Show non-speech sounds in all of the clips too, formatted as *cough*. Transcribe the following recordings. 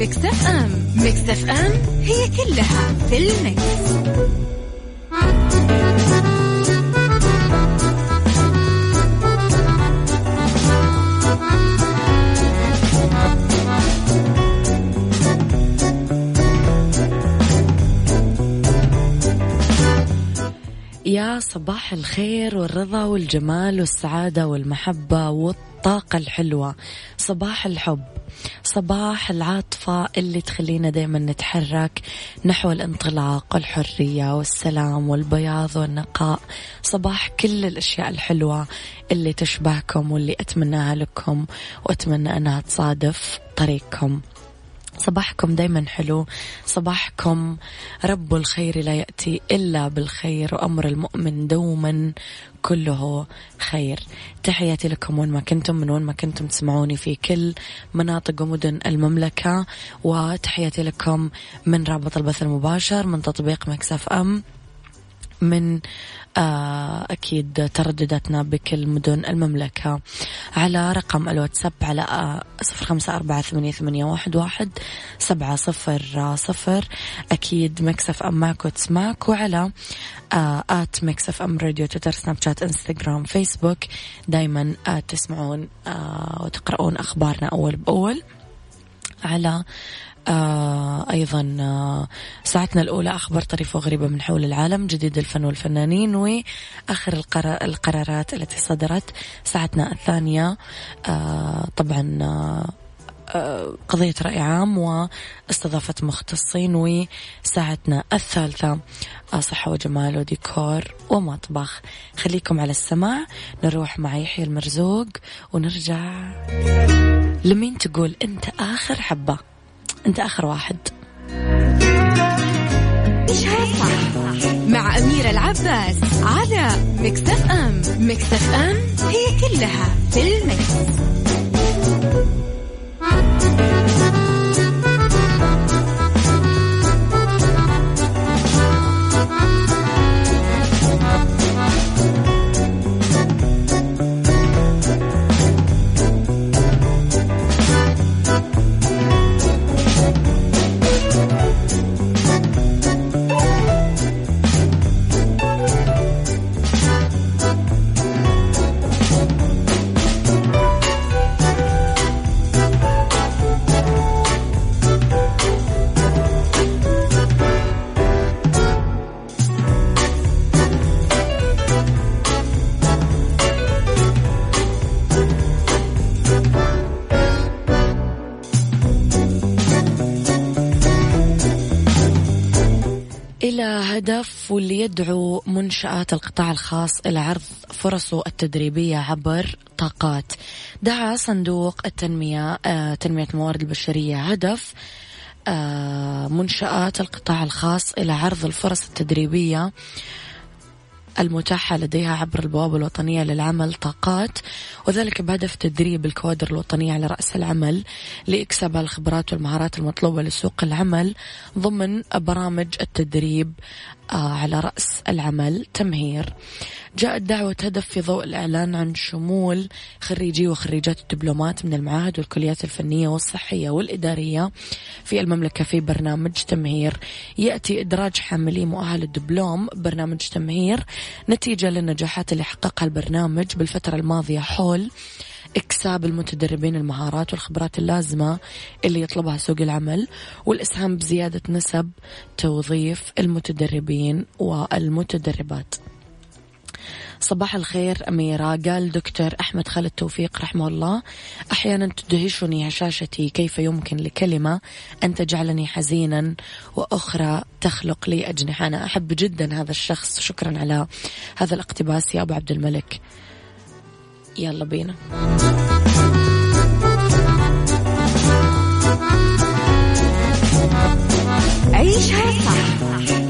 على مكتف أم. مكتف أم هي كلها في المكس. يا صباح الخير والرضا والجمال والسعادة والمحبة والطاقة الحلوة. صباح الحب. صباح العاطفة اللي تخلينا دايما نتحرك نحو الانطلاق والحرية والسلام والبياض والنقاء. صباح كل الأشياء الحلوة اللي تشبهكم واللي أتمناها لكم وأتمنى أنها تصادف طريقكم. صباحكم دايما حلو. صباحكم رب الخير لا يأتي إلا بالخير وأمر المؤمن دوما كله خير. تحياتي لكم وين ما كنتم من وين ما كنتم تسمعوني في كل مناطق ومدن المملكة. وتحياتي لكم من رابط البث المباشر من تطبيق Mix FM. من آه، أكيد تردداتنا بكل مدن المملكة على رقم الواتساب على آه، صفر خمسة أربعة ثمانية, واحد, واحد سبعة صفر آه، صفر. أكيد Mix FM معك وتسمعك وعلى at Mix FM Radio تويتر سناب شات إنستغرام فيسبوك. دايما تسمعون وتقرؤون أخبارنا أول بأول على آه أيضا آه ساعتنا الأولى أخبار طريفة وغريبة من حول العالم جديد الفن والفنانين وآخر القرار القرارات التي صدرت ساعتنا الثانية. آه طبعا آه قضية رأي عام واستضافة مختصين وساعتنا الثالثة صحة وجمال وديكور ومطبخ. خليكم على السماع نروح مع يحيى المرزوق ونرجع. لمين تقول أنت آخر حبة؟ أنت آخر واحد. عيشها صح مع أميرة العباس على مكتف أم. مكتف أم هي كلها في المكس. هدف واللي يدعو منشآت القطاع الخاص إلى عرض فرصه التدريبية عبر طاقات. دعا صندوق التنمية آه تنمية الموارد البشرية هدف آه منشآت القطاع الخاص إلى عرض الفرص التدريبية المتاحة لديها عبر البوابة الوطنية للعمل طاقات وذلك بهدف تدريب الكوادر الوطنية على رأس العمل لإكساب الخبرات والمهارات المطلوبة لسوق العمل ضمن برامج التدريب آه، على رأس العمل تمهير. جاءت دعوة هدف في ضوء الإعلان عن شمول خريجي وخريجات الدبلومات من المعاهد والكليات الفنية والصحية والإدارية في المملكة في برنامج تمهير. يأتي إدراج حاملي مؤهل الدبلوم برنامج تمهير نتيجة للنجاحات اللي حققها البرنامج بالفترة الماضية حول إكساب المتدربين المهارات والخبرات اللازمة اللي يطلبها سوق العمل والإسهام بزيادة نسب توظيف المتدربين والمتدربات. صباح الخير أميرة. قال دكتور أحمد خالد توفيق رحمه الله أحيانا تدهشني هشاشتي كيف يمكن لكلمة أن تجعلني حزينا وأخرى تخلق لي أجنحة. أنا أحب جدا هذا الشخص. شكرا على هذا الاقتباس يا أبو عبد الملك. يلا بينا. عيشها صح.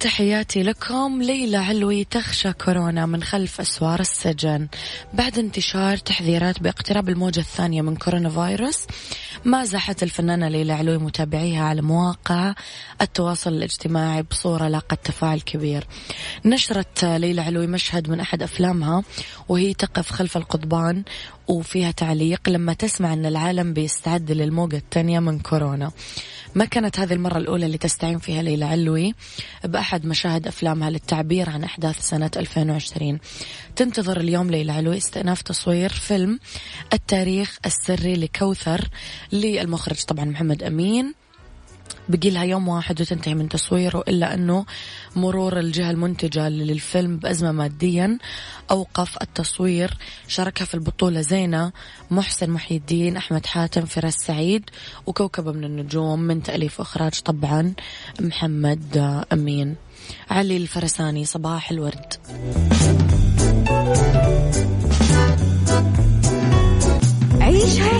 تحياتي لكم. ليلى علوي تخشى كورونا من خلف أسوار السجن. بعد انتشار تحذيرات باقتراب الموجة الثانية من كورونا فيروس مازحت الفنانة ليلى علوي متابعيها على مواقع التواصل الاجتماعي بصورة لاقت تفاعل كبير. نشرت ليلى علوي مشهد من أحد أفلامها وهي تقف خلف القضبان وفيها تعليق لما تسمع أن العالم بيستعد للموجة الثانية من كورونا. ما كانت هذه المرة الأولى اللي تستعين فيها ليلى علوي. بأحد مشاهد أفلامها للتعبير عن أحداث سنة 2020 تنتظر اليوم ليلى علوي استئناف تصوير فيلم التاريخ السري لكوثر للمخرج طبعا محمد أمين. بقي لها يوم واحد وتنتهي من تصويره إلا أنه مرور الجهة المنتجة للفيلم بأزمة ماديا أوقف التصوير. شاركها في البطولة زينة محسن محي الدين أحمد حاتم فراس سعيد وكوكبة من النجوم من تأليف وإخراج طبعا محمد أمين. علي الفرساني صباح الورد. عيشها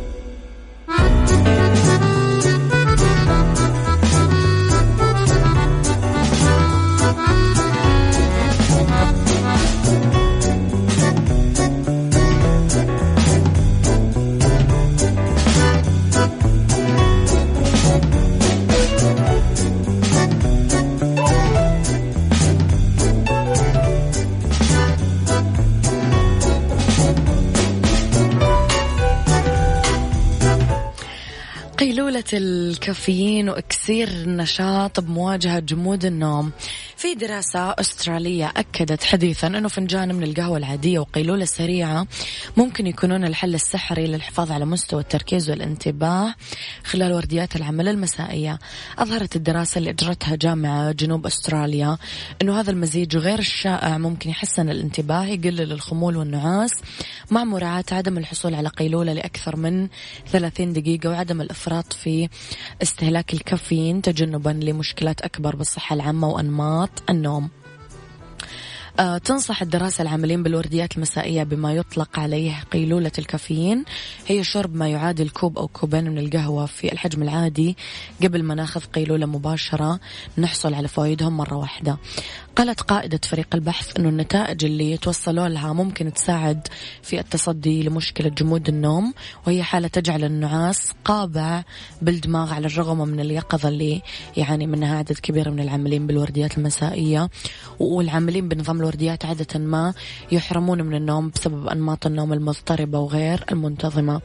قيلولة الكافيين وإكسير النشاط بمواجهة جمود النوم. في دراسة أسترالية أكدت حديثا أنه فنجان من القهوة العادية وقيلولة سريعة ممكن يكونون الحل السحري للحفاظ على مستوى التركيز والانتباه خلال ورديات العمل المسائية. أظهرت الدراسة اللي أجرتها جامعة جنوب أستراليا أنه هذا المزيج غير الشائع ممكن يحسن الانتباه يقلل الخمول والنعاس مع مراعاة عدم الحصول على قيلولة لأكثر من 30 دقيقة وعدم الإفراط في استهلاك الكافيين تجنبا لمشكلات أكبر بالصحة العامة وأنماط النوم. آه، تنصح الدراسة العاملين بالورديات المسائية بما يطلق عليه قيلولة الكافيين. هي شرب ما يعادل كوب أو كوبين من القهوة في الحجم العادي قبل ما ناخذ قيلولة مباشرة نحصل على فوائدهم مرة واحدة. قالت قائدة فريق البحث أنه النتائج اللي توصلوا لها ممكن تساعد في التصدي لمشكلة جمود النوم وهي حالة تجعل النعاس قابع بالدماغ على الرغم من اليقظة اللي يعاني منها عدد كبير من العاملين بالورديات المسائية. والعاملين بنظام الورديات عادة ما يحرمون من النوم بسبب أنماط النوم المضطربة وغير المنتظمة.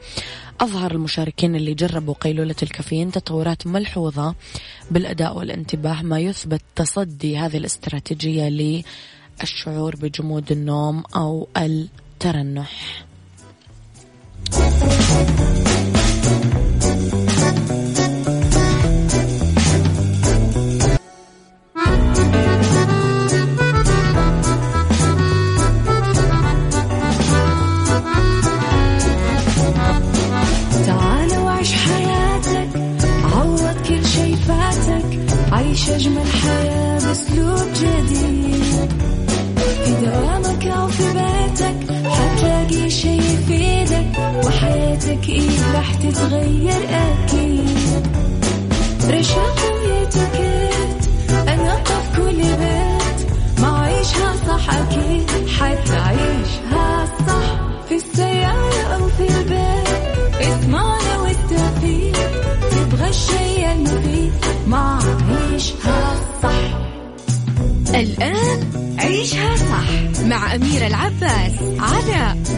أظهر المشاركين اللي جربوا قيلولة الكافيين تطورات ملحوظة بالأداء والانتباه ما يثبت تصدي هذه الاستراتيجية للشعور بجمود النوم أو الترنح. تتغير أكيد. رشاق ويتكت في كل بيت. ما عيشها صح أكيد. حتعيشها صح. في السيارة أو في البيت. اسمع هالشي المفيد. ما عيشها صح. الآن عيشها صح. مع أميرة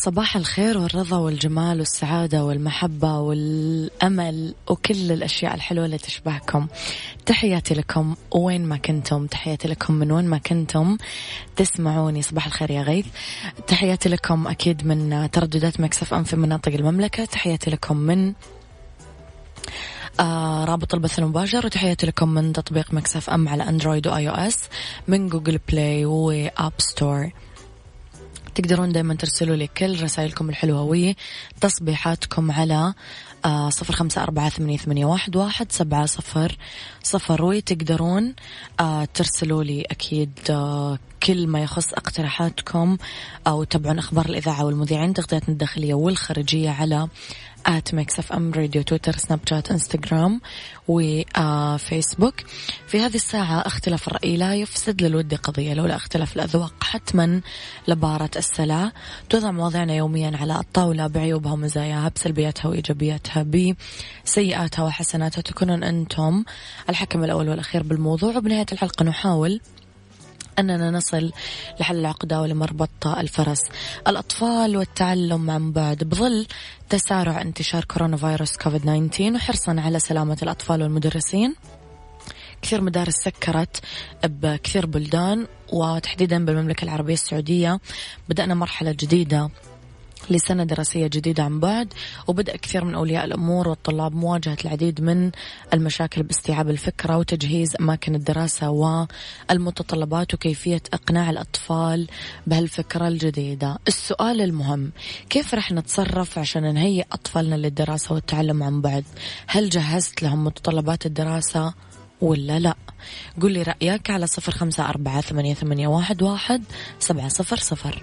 صباح الخير والرضا والجمال والسعادة والمحبة والأمل وكل الأشياء الحلوة اللي تشبهكم. تحياتي لكم وين ما كنتم تحياتي لكم من وين ما كنتم. تسمعوني صباح الخير يا غيث. تحياتي لكم أكيد من ترددات Mix FM في مناطق المملكة. تحياتي لكم من آه رابط البث المباشر. وتحياتي لكم من تطبيق Mix FM على أندرويد و iOS من Google Play و App Store تقدرون دائما ترسلوا لي كل رسائلكم الحلوة وتصبيحاتكم على آه، صفر خمسة أربعة ثمانية, ثمانية واحد, واحد سبعة صفر صفر. وتقدرون آه، ترسلوا لي أكيد آه، كل ما يخص اقتراحاتكم أو تتابعون أخبار الإذاعة والمذيعين تغطيتنا الداخلية والخارجية على at Mix FM Radio تويتر سناب شات انستغرام وفيسبوك في هذه الساعة اختلاف الرأي لا يفسد للود قضية لولا اختلاف الأذواق حتما لبارت السلع. توضع مواضيعنا يوميا على الطاولة بعيوبها ومزاياها بسلبياتها وإيجابياتها بسيئاتها وحسناتها تكونون أنتم الحكم الأول والأخير بالموضوع. وبنهاية الحلقة نحاول أننا نصل لحل العقدة ولمربط الفرس. الأطفال والتعلم عن بعد بظل تسارع انتشار كورونا فيروس كوفيد 19 وحرصا على سلامة الأطفال والمدرسين. كثير مدارس سكرت بكثير بلدان وتحديدا بالمملكة العربية السعودية. بدأنا مرحلة جديدة لسنة دراسية جديدة عن بعد وبدأ كثير من أولياء الأمور والطلاب مواجهة العديد من المشاكل باستيعاب الفكرة وتجهيز أماكن الدراسة والمتطلبات وكيفية إقناع الأطفال بهالفكرة الجديدة. السؤال المهم كيف رح نتصرف عشان نهيئ أطفالنا للدراسة والتعلم عن بعد؟ هل جهزت لهم متطلبات الدراسة ولا لا؟ قل لي رأيك على صفر خمسة أربعة ثمانية, واحد سبعة صفر صفر.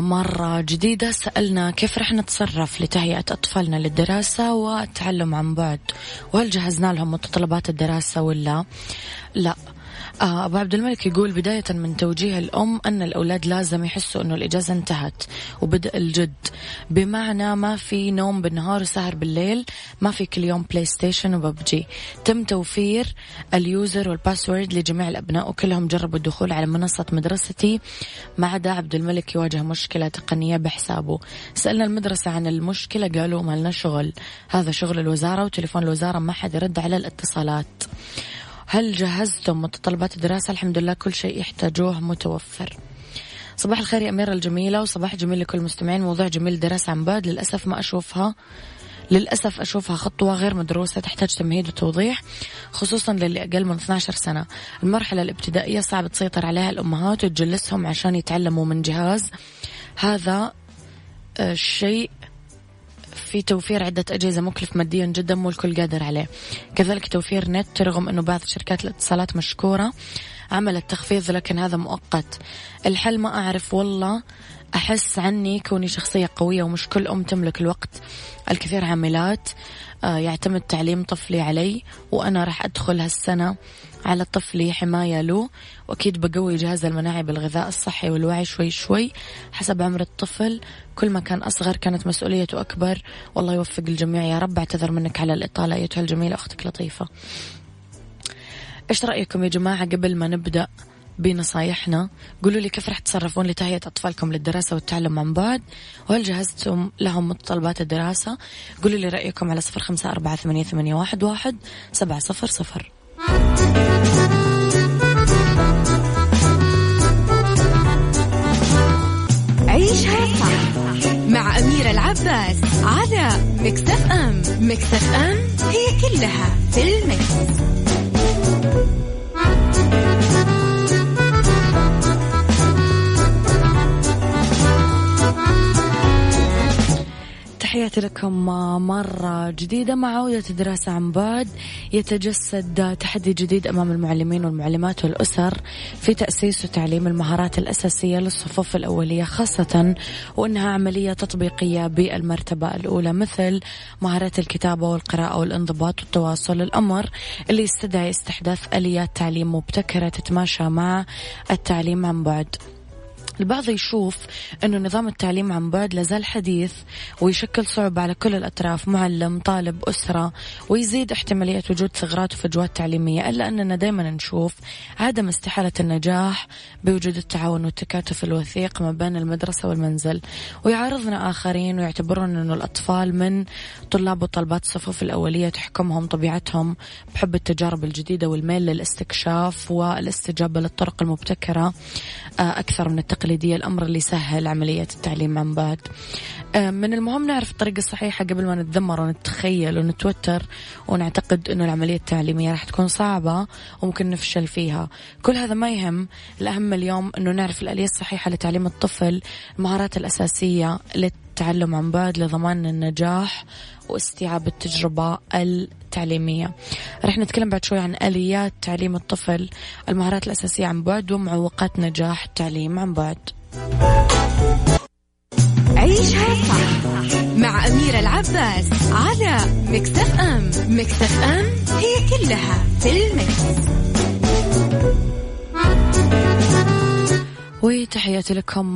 مرة جديدة سألنا كيف رح نتصرف لتهيئة أطفالنا للدراسة والتعلم عن بعد. وهل جهزنا لهم متطلبات الدراسة ولا؟ لا. آه، أبو عبد الملك يقول بداية من توجيه الأم أن الأولاد لازم يحسوا أنه الإجازة انتهت وبدأ الجد. بمعنى ما في نوم بالنهار وسهر بالليل ما في كل يوم PlayStation وببجي. تم توفير ال user وال password لجميع الأبناء وكلهم جربوا الدخول على منصة مدرستي. ما عدا عبد الملك يواجه مشكلة تقنية بحسابه. سألنا المدرسة عن المشكلة قالوا ما لنا شغل. هذا شغل الوزارة وتليفون الوزارة ما حد يرد على الاتصالات. هل جهزتم متطلبات الدراسة؟ الحمد لله كل شيء يحتاجوه متوفر. صباح الخير يا أميرة الجميلة وصباح جميل لكل المستمعين موضوع جميل دراسة عن بعد للأسف ما أشوفها. للأسف أشوفها خطوة غير مدروسة تحتاج تمهيد وتوضيح خصوصا للي أقل من 12 سنة. المرحلة الابتدائية صعب تسيطر عليها الأمهات وتجلسهم عشان يتعلموا من جهاز. هذا الشيء آه، في توفير عدة أجهزة مكلف ماديا جدا مو الكل قادر عليه. كذلك توفير نت رغم أنه بعض شركات الاتصالات مشكورة عملت تخفيض لكن هذا مؤقت. الحل ما أعرف والله. أحس عني كوني شخصية قوية ومش كل أم تملك الوقت الكثير عاملات آه، يعتمد تعليم طفلي علي وأنا راح أدخل هالسنة على طفلي حماية له وأكيد بقوي جهاز المناعي بالغذاء الصحي والوعي شوي شوي حسب عمر الطفل. كل ما كان أصغر كانت مسؤوليته أكبر. والله يوفق الجميع. يا رب أعتذر منك على الإطالة أيتها الجميلة أختك لطيفة. إيش رأيكم يا جماعة قبل ما نبدأ؟ بنصايحنا. قولوا لي كيف راح تتصرفون لتهيئة أطفالكم للدراسة والتعلم عن بعد؟ وهل جهزتم لهم متطلبات الدراسة؟ قولوا لي رأيكم على صفر خمسة أربعة ثمانية واحد سبعة صفر صفر. عيشها صح مع أميرة العباس على مكتف أم. مكتف أم هي كلها في المكس. لكم مرة جديدة مع عودة الدراسة عن بعد يتجسد تحدي جديد أمام المعلمين والمعلمات والأسر في تأسيس وتعليم المهارات الأساسية للصفوف الأولية خاصة وأنها عملية تطبيقية بالمرتبة الأولى مثل مهارات الكتابة والقراءة والانضباط والتواصل الأمر اللي يستدعي استحداث آليات تعليم مبتكرة تتماشى مع التعليم عن بعد. البعض يشوف أنه نظام التعليم عن بعد لازال حديث ويشكل صعوبة على كل الأطراف معلم طالب أسرة ويزيد احتمالية وجود ثغرات وفجوات تعليمية إلا أننا دائما نشوف عدم استحالة النجاح بوجود التعاون والتكاتف الوثيق ما بين المدرسة والمنزل. ويعارضنا آخرين ويعتبرون أنه الأطفال من طلاب وطالبات الصفوف الأولية تحكمهم طبيعتهم بحب التجارب الجديدة والميل للاستكشاف والإستجابة للطرق المبتكرة آه، أكثر من التقليد التقليدية الأمر اللي سهل عملية التعليم عن بعد. آه، من المهم نعرف الطريقة الصحيحة قبل ما نتذمر ونتخيل ونتوتر ونعتقد أنه العملية التعليمية راح تكون صعبة وممكن نفشل فيها. كل هذا ما يهم الأهم اليوم أنه نعرف الآلية الصحيحة لتعليم الطفل المهارات الأساسية التعلم عن بعد لضمان النجاح واستيعاب التجربة التعليمية. رح نتكلم بعد شوي عن آليات تعليم الطفل المهارات الأساسية عن بعد ومعوقات نجاح التعليم عن بعد. عيشها صح مع أميرة العباس على مكتف أم. مكتف أم هي كلها في المكس. وتحياتي لكم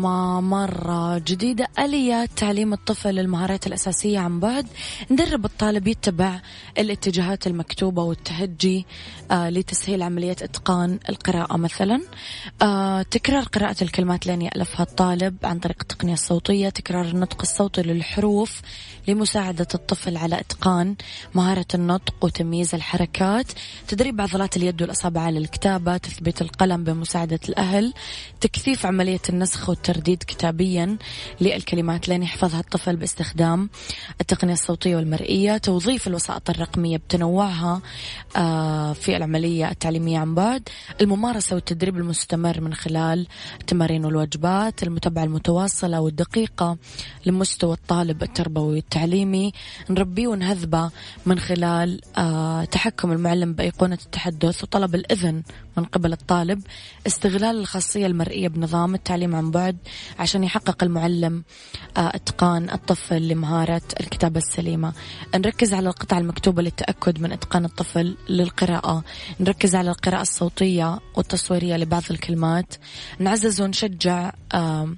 مرة جديدة. آليات تعليم الطفل المهارات الأساسية عن بعد. ندرب الطالب يتبع الاتجاهات المكتوبة والتهجي آه لتسهيل عملية إتقان القراءة مثلا. آه تكرار قراءة الكلمات لين يألفها الطالب عن طريق التقنية الصوتية تكرار النطق الصوتي للحروف لمساعدة الطفل على إتقان مهارة النطق وتمييز الحركات. تدريب عضلات اليد والأصابع على الكتابة. تثبيت القلم بمساعدة الأهل. تكثيف عملية النسخ والترديد كتابيا للكلمات لين يحفظها الطفل باستخدام التقنية الصوتية والمرئية. توظيف الوسائط الرقمية بتنوعها آه، في العملية التعليمية عن بعد. الممارسة والتدريب المستمر من خلال التمارين والوجبات. المتابعة المتواصلة والدقيقة لمستوى الطالب التربوي التعليمي نربيه ونهذبه من خلال آه تحكم المعلم بأيقونة التحدث وطلب الإذن من قبل الطالب استغلال الخاصية المرئية بنظام التعليم عن بعد عشان يحقق المعلم آه إتقان الطفل لمهارة الكتابة السليمة. نركز على القطع المكتوبة للتأكد من إتقان الطفل للقراءة. نركز على القراءة الصوتية والتصويرية لبعض الكلمات. نعزز ونشجع آه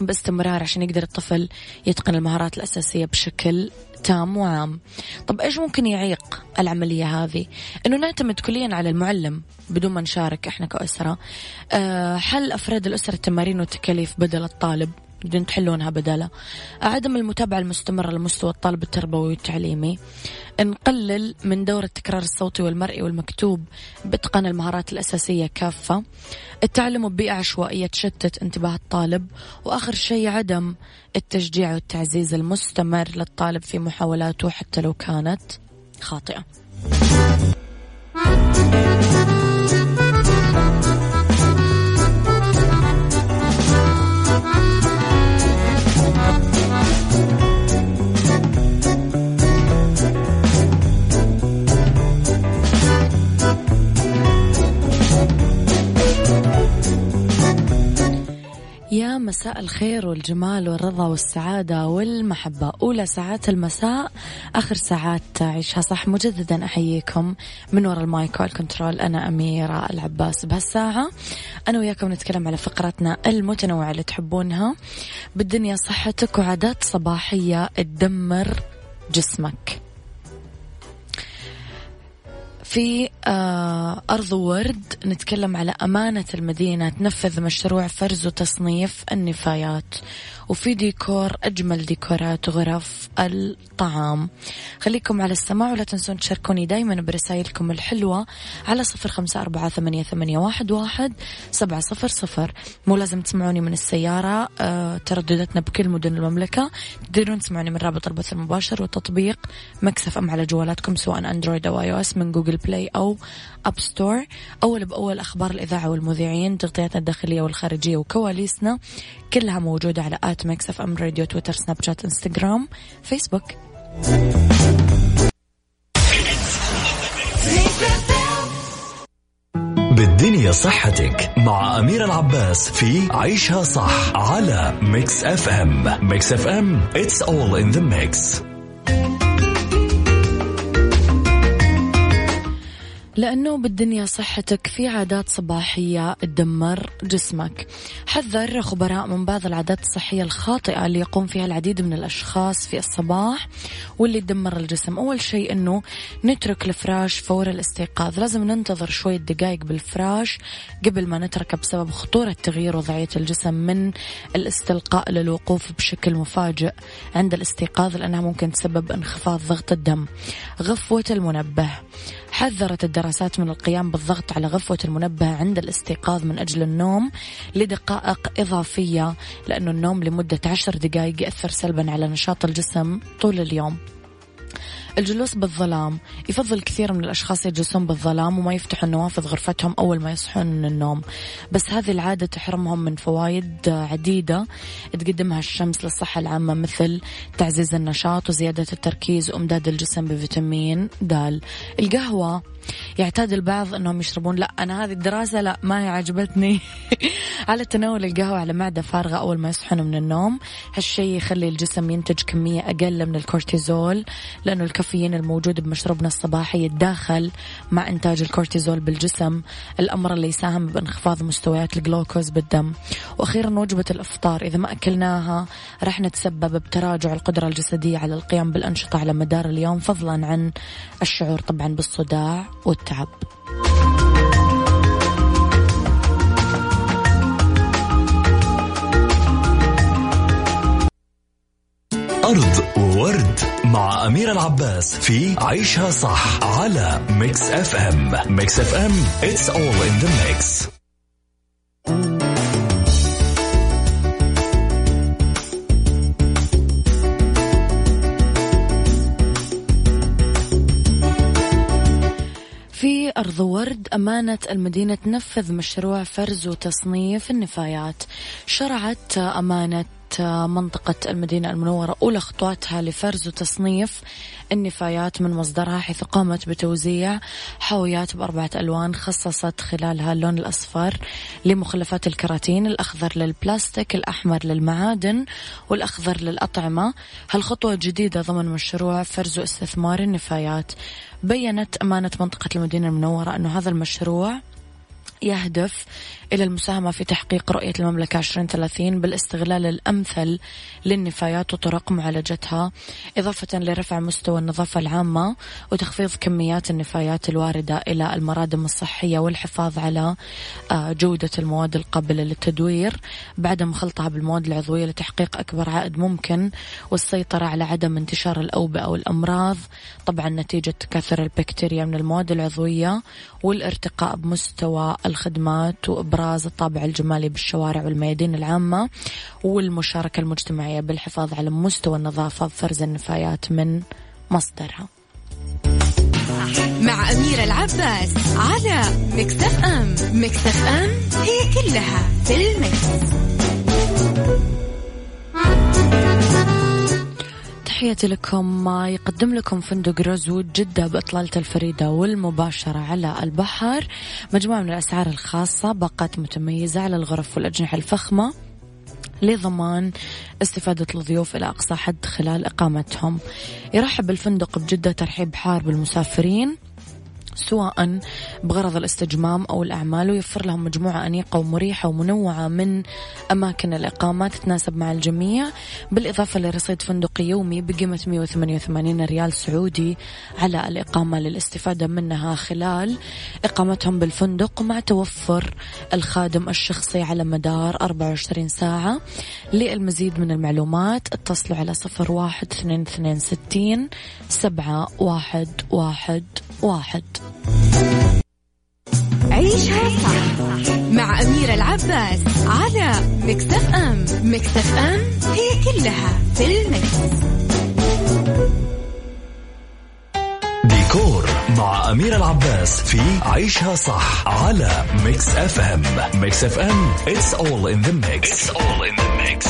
باستمرار عشان يقدر الطفل يتقن المهارات الأساسية بشكل تام وعام. طب إيش ممكن يعيق العملية هذه؟ أنه نعتمد كليا على المعلم بدون ما نشارك إحنا كأسرة. أه حل أفراد الأسرة التمارين والتكاليف بدل الطالب. بدون تحلونها بداله عدم المتابعة المستمرة لمستوى الطالب التربوي والتعليمي. نقلل من دور التكرار الصوتي والمرئي والمكتوب بإتقان المهارات الأساسية كافة. التعلم ببيئة عشوائية تشتت انتباه الطالب. وآخر شيء عدم التشجيع والتعزيز المستمر للطالب في محاولاته حتى لو كانت خاطئة. يا مساء الخير والجمال والرضا والسعادة والمحبة. أولى ساعات المساء آخر ساعات عيشها صح. مجددا أحييكم من وراء المايك والكنترول أنا أميرة العباس بهالساعة أنا وياكم نتكلم على فقراتنا المتنوعة اللي تحبونها. بالدنيا صحتك وعادات صباحية تدمر جسمك. في آه، أرض ورد. نتكلم على أمانة المدينة. تنفذ مشروع فرز وتصنيف النفايات. وفي ديكور أجمل ديكورات غرف الطعام. خليكم على السماع ولا تنسون تشاركوني دايما برسائلكم الحلوة على صفر خمسة أربعة ثمانية, ثمانية واحد, واحد سبعة صفر صفر. مو لازم تسمعوني من السيارة آه تردداتنا بكل مدن المملكة. تقدرون تسمعوني من رابط البث المباشر وتطبيق Mix FM على جوالاتكم سواء أندرويد أو iOS من Google Play أو App Store أول بأول أخبار الإذاعة والمذيعين تغطياتنا الداخلية والخارجية وكواليسنا كلها موجودة على at Mix FM Radio تويتر سناب شات إنستغرام فيسبوك. بالدنيا صحتك مع أمير العباس في عيشها صح على Mix FM. Mix FM it's all in the mix. لأنه بالدنيا صحتك في عادات صباحية تدمر جسمك. حذر خبراء من بعض العادات الصحية الخاطئة اللي يقوم فيها العديد من الأشخاص في الصباح واللي تدمر الجسم. أول شيء أنه نترك الفراش فور الاستيقاظ. لازم ننتظر شوية دقائق بالفراش قبل ما نتركه بسبب خطورة تغيير وضعية الجسم من الاستلقاء للوقوف بشكل مفاجئ عند الاستيقاظ لأنها ممكن تسبب انخفاض ضغط الدم. غفوة المنبه. حذرت الدراسات من القيام بالضغط على غفوة المنبه عند الاستيقاظ من أجل النوم لدقائق إضافية لأنه النوم لمدة عشر دقائق يأثر سلبا على نشاط الجسم طول اليوم. الجلوس بالظلام. يفضل كثير من الأشخاص يجلسون بالظلام وما يفتحوا النوافذ غرفتهم أول ما يصحون من النوم. بس هذه العادة تحرمهم من فوائد عديدة. تقدمها الشمس للصحة العامة مثل تعزيز النشاط وزيادة التركيز وإمداد الجسم بفيتامين د. القهوة يعتاد البعض أنهم يشربون. لا أنا هذه الدراسة لا ما هي عجبتني. *laughs* على تناول القهوة على معدة فارغة أول ما يصحون من النوم. هالشيء يخلي الجسم ينتج كمية أقل من الكورتيزول لأنه الكافيين الموجود بمشروبنا الصباحي يتداخل مع إنتاج الكورتيزول بالجسم الأمر اللي يساهم بانخفاض مستويات الجلوكوز بالدم. وأخيرا وجبة الإفطار. إذا ما أكلناها راح نتسبب بتراجع القدرة الجسدية على القيام بالأنشطة على مدار اليوم فضلا عن الشعور طبعا بالصداع. والتعب. Around the World مع أمير العباس في عيشها صح على Mix FM Mix FM it's all in the mix. أرض ورد أمانة المدينة تنفذ مشروع فرز وتصنيف النفايات. شرعت أمانة منطقة المدينة المنورة أولى خطواتها لفرز وتصنيف النفايات من مصدرها حيث قامت بتوزيع حاويات بأربعة ألوان خصصت خلالها اللون الأصفر لمخلفات الكراتين الأخضر للبلاستيك الأحمر للمعادن والأخضر للأطعمة. هالخطوة جديدة ضمن مشروع فرز واستثمار النفايات. بينت أمانة منطقة المدينة المنورة أنه هذا المشروع يهدف إلى المساهمة في تحقيق رؤية المملكة 2030 بالاستغلال الأمثل للنفايات وطرق معالجتها إضافة لرفع مستوى النظافة العامة وتخفيض كميات النفايات الواردة إلى المرادم الصحية والحفاظ على آه، جودة المواد القابلة للتدوير بعدم خلطها بالمواد العضوية لتحقيق أكبر عائد ممكن والسيطرة على عدم انتشار الأوبئة والأمراض. طبعا نتيجة تكاثر البكتيريا من المواد العضوية والارتقاء بمستوى الخدمات وإبراز الطابع الجمالي بالشوارع والميادين العامة والمشاركة المجتمعية بالحفاظ على مستوى النظافة بفرز النفايات من مصدرها مع أميرة العباس على مكتف أم مكتف أم هي كلها في المكس. تحياتي لكم. ما يقدم لكم فندق روزوود جدة بإطلالة الفريدة والمباشرة على البحر. مجموعة من الأسعار الخاصة باقات متميزة على الغرف والأجنحة الفخمة لضمان استفادة الضيوف إلى أقصى حد خلال إقامتهم. يرحب الفندق بجدة ترحيب حار بالمسافرين. سواء بغرض الاستجمام أو الأعمال ويوفر لهم مجموعة أنيقة ومريحة ومنوعة من أماكن الإقامة تتناسب مع الجميع. بالإضافة لرصيد فندقي يومي بقيمة 188 ريال سعودي على الإقامة للاستفادة منها خلال إقامتهم بالفندق مع توفر الخادم الشخصي على مدار 24 ساعة. للمزيد من المعلومات اتصلوا على صفر واحد اثنين اثنين ستين سبعة واحد واحد واحد. عيشها صح مع أميرة العباس على Mix FM. Mix FM it's all in the mix. ديكور مع أمير العباس في عيشها صح على Mix FM. Mix FM it's all in the mix. It's all in the mix.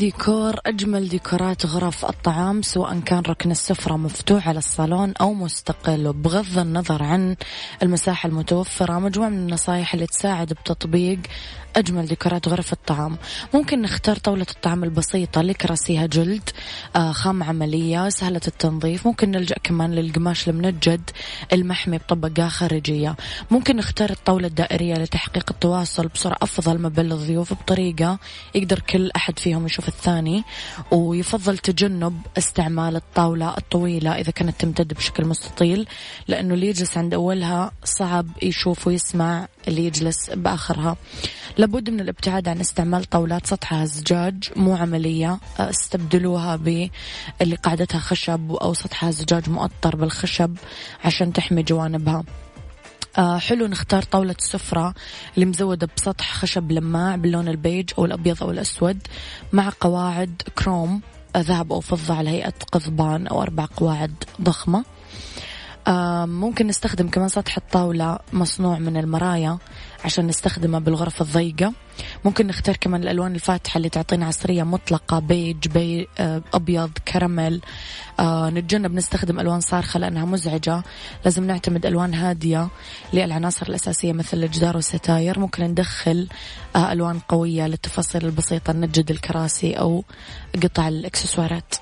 ديكور أجمل ديكورات غرف الطعام سواء كان ركن السفرة مفتوح على الصالون أو مستقل وبغض النظر عن المساحة المتوفرة مجموعة من النصائح اللي تساعد بتطبيق أجمل ديكورات غرف الطعام. ممكن نختار طاولة الطعام البسيطة اللي كراسيها جلد آه خام عملية سهلة التنظيف. ممكن نلجأ كمان للقماش المنجد المحمي بطبقة خارجية. ممكن نختار الطاولة الدائرية لتحقيق التواصل بصورة أفضل ما بين الضيوف بطريقة يقدر كل أحد فيهم يشوف الثاني. ويفضل تجنب استعمال الطاولة الطويلة إذا كانت تمتد بشكل مستطيل لأنه اللي يجلس عند أولها صعب يشوف ويسمع اللي يجلس بآخرها. لابد من الابتعاد عن استعمال طاولات سطحها زجاج مو عملية استبدلوها باللي قاعدتها خشب أو سطحها زجاج مؤطر بالخشب عشان تحمي جوانبها. آه حلو نختار طاولة السفرة اللي مزودة بسطح خشب لماع باللون البيج أو الأبيض أو الأسود مع قواعد كروم آه ذهب أو فضة على هيئة قضبان أو أربع قواعد ضخمة. آه ممكن نستخدم كمان سطح الطاولة مصنوع من المرايا عشان نستخدمه بالغرف الضيقة. ممكن نختار كمان الألوان الفاتحة اللي تعطينا عصرية مطلقة بيج بي آه أبيض كراميل. آه نتجنب نستخدم ألوان صارخة لأنها مزعجة. لازم نعتمد ألوان هادية للعناصر الأساسية مثل الجدار والستاير. ممكن ندخل آه ألوان قوية للتفاصيل البسيطة نجد الكراسي أو قطع الإكسسوارات.